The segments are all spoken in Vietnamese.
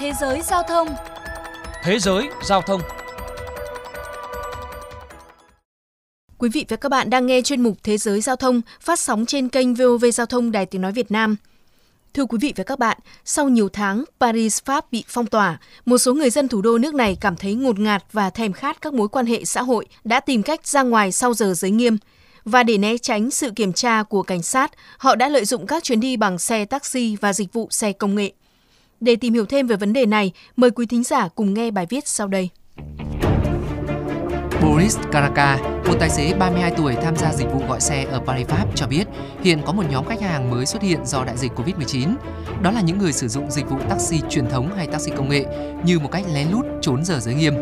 Thế giới giao thông Thế giới giao thông Quý vị và các bạn đang nghe chuyên mục Thế giới giao thông phát sóng trên kênh VOV Giao thông Đài Tiếng Nói Việt Nam. Thưa quý vị và các bạn, sau nhiều tháng Paris, Pháp bị phong tỏa, một số người dân thủ đô nước này cảm thấy ngột ngạt và thèm khát các mối quan hệ xã hội đã tìm cách ra ngoài sau giờ giới nghiêm. Và để né tránh sự kiểm tra của cảnh sát, họ đã lợi dụng các chuyến đi bằng xe taxi và dịch vụ xe công nghệ. Để tìm hiểu thêm về vấn đề này, mời quý thính giả cùng nghe bài viết sau đây. Boris Karaka, một tài xế 32 tuổi tham gia dịch vụ gọi xe ở Paris, Pháp cho biết hiện có một nhóm khách hàng mới xuất hiện do đại dịch Covid-19. Đó là những người sử dụng dịch vụ taxi truyền thống hay taxi công nghệ như một cách lén lút trốn giờ giới nghiêm.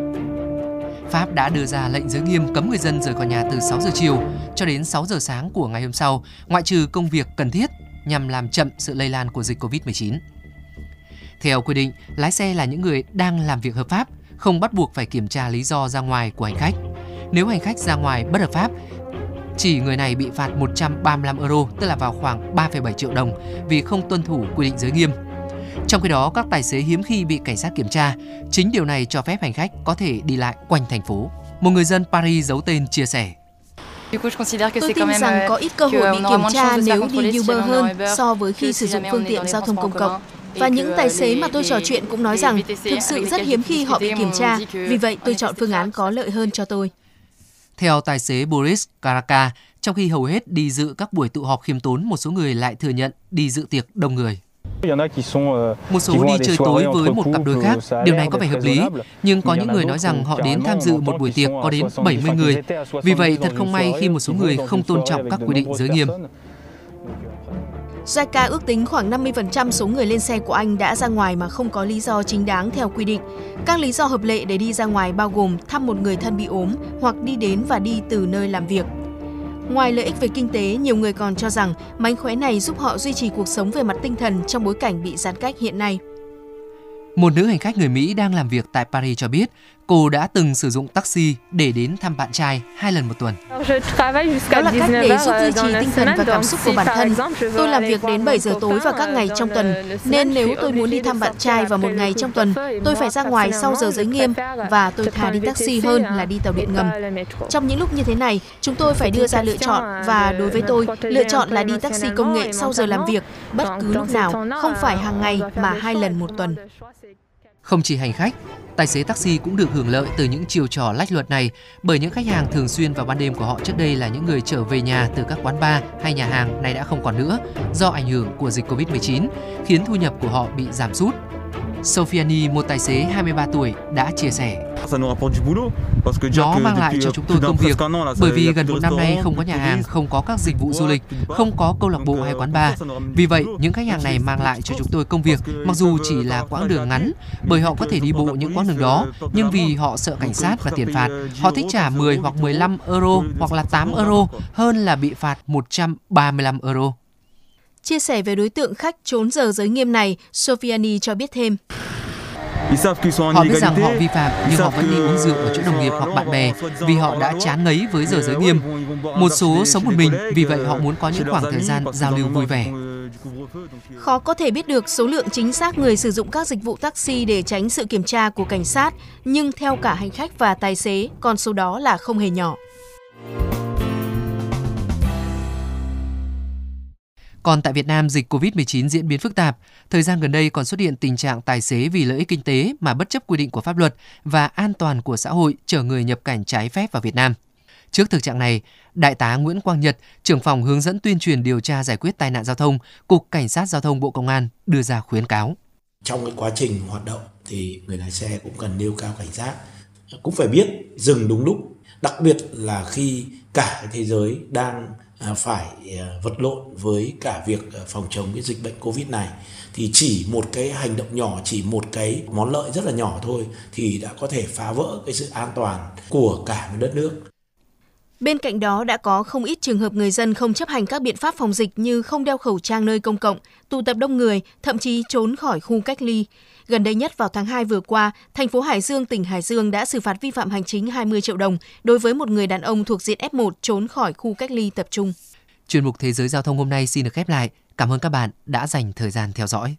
Pháp đã đưa ra lệnh giới nghiêm cấm người dân rời khỏi nhà từ 6 giờ chiều cho đến 6 giờ sáng của ngày hôm sau, ngoại trừ công việc cần thiết nhằm làm chậm sự lây lan của dịch Covid-19. Theo quy định, lái xe là những người đang làm việc hợp pháp, không bắt buộc phải kiểm tra lý do ra ngoài của hành khách. Nếu hành khách ra ngoài bất hợp pháp, chỉ người này bị phạt 135 euro, tức là vào khoảng 3,7 triệu đồng vì không tuân thủ quy định giới nghiêm. Trong khi đó, các tài xế hiếm khi bị cảnh sát kiểm tra, chính điều này cho phép hành khách có thể đi lại quanh thành phố. Một người dân Paris giấu tên chia sẻ. Tôi tin rằng có ít cơ hội bị kiểm tra nếu đi Uber hơn so với khi sử dụng phương tiện giao thông công cộng. Và những tài xế mà tôi trò chuyện cũng nói rằng thực sự rất hiếm khi họ bị kiểm tra, vì vậy tôi chọn phương án có lợi hơn cho tôi. Theo tài xế Boris Karaka, trong khi hầu hết đi dự các buổi tụ họp khiêm tốn, một số người lại thừa nhận đi dự tiệc đông người. Một số đi chơi tối với một cặp đôi khác, điều này có vẻ hợp lý, nhưng có những người nói rằng họ đến tham dự một buổi tiệc có đến 70 người. Vì vậy, thật không may khi một số người không tôn trọng các quy định giới nghiêm. JICA ước tính khoảng 50% số người lên xe của Anh đã ra ngoài mà không có lý do chính đáng theo quy định. Các lý do hợp lệ để đi ra ngoài bao gồm thăm một người thân bị ốm hoặc đi đến và đi từ nơi làm việc. Ngoài lợi ích về kinh tế, nhiều người còn cho rằng mánh khóe này giúp họ duy trì cuộc sống về mặt tinh thần trong bối cảnh bị giãn cách hiện nay. Một nữ hành khách người Mỹ đang làm việc tại Paris cho biết cô đã từng sử dụng taxi để đến thăm bạn trai hai lần một tuần. Đó là cách để giúp duy trì tinh thần và cảm xúc của bản thân. Tôi làm việc đến 7 giờ tối vào các ngày trong tuần, nên nếu tôi muốn đi thăm bạn trai vào một ngày trong tuần, tôi phải ra ngoài sau giờ giới nghiêm và tôi thà đi taxi hơn là đi tàu điện ngầm. Trong những lúc như thế này, chúng tôi phải đưa ra lựa chọn và đối với tôi, lựa chọn là đi taxi công nghệ sau giờ làm việc, bất cứ lúc nào, không phải hàng ngày mà hai lần một tuần. Không chỉ hành khách, tài xế taxi cũng được hưởng lợi từ những chiều trò lách luật này bởi những khách hàng thường xuyên vào ban đêm của họ trước đây là những người trở về nhà từ các quán bar hay nhà hàng nay đã không còn nữa do ảnh hưởng của dịch Covid-19 khiến thu nhập của họ bị giảm sút. Sofiani, một tài xế 23 tuổi, đã chia sẻ. Nó mang lại cho chúng tôi công việc bởi vì gần một năm nay không có nhà hàng, không có các dịch vụ du lịch, không có câu lạc bộ hay quán bar. Vì vậy, những khách hàng này mang lại cho chúng tôi công việc mặc dù chỉ là quãng đường ngắn bởi họ có thể đi bộ những quãng đường đó nhưng vì họ sợ cảnh sát và tiền phạt, họ thích trả 10 hoặc 15 euro hoặc là 8 euro hơn là bị phạt 135 euro. Chia sẻ về đối tượng khách trốn giờ giới nghiêm này, Sofiani cho biết thêm. Họ biết rằng họ vi phạm nhưng họ vẫn đi uống rượu ở chỗ đồng nghiệp hoặc bạn bè vì họ đã chán ngấy với giờ giới nghiêm. Một số sống một mình, vì vậy họ muốn có những khoảng thời gian giao lưu vui vẻ. Khó có thể biết được số lượng chính xác người sử dụng các dịch vụ taxi để tránh sự kiểm tra của cảnh sát, nhưng theo cả hành khách và tài xế, con số đó là không hề nhỏ. Còn tại Việt Nam, dịch COVID-19 diễn biến phức tạp. Thời gian gần đây còn xuất hiện tình trạng tài xế vì lợi ích kinh tế mà bất chấp quy định của pháp luật và an toàn của xã hội chở người nhập cảnh trái phép vào Việt Nam. Trước thực trạng này, Đại tá Nguyễn Quang Nhật, trưởng phòng hướng dẫn tuyên truyền điều tra giải quyết tai nạn giao thông, Cục Cảnh sát Giao thông Bộ Công an đưa ra khuyến cáo. Trong cái quá trình hoạt động thì người lái xe cũng cần nêu cao cảnh giác, cũng phải biết dừng đúng lúc, đặc biệt là khi cả thế giới đang À, phải à, vật lộn với cả việc à, phòng chống cái dịch bệnh covid này. Thì chỉ một cái hành động nhỏ, chỉ một cái món lợi rất là nhỏ thôi thì đã có thể phá vỡ cái sự an toàn của cả một đất nước. Bên cạnh đó đã có không ít trường hợp người dân không chấp hành các biện pháp phòng dịch như không đeo khẩu trang nơi công cộng, tụ tập đông người, thậm chí trốn khỏi khu cách ly. Gần đây nhất vào tháng 2 vừa qua, thành phố Hải Dương, tỉnh Hải Dương đã xử phạt vi phạm hành chính 20 triệu đồng đối với một người đàn ông thuộc diện F1 trốn khỏi khu cách ly tập trung. Chuyên mục Thế giới Giao thông hôm nay xin được khép lại. Cảm ơn các bạn đã dành thời gian theo dõi.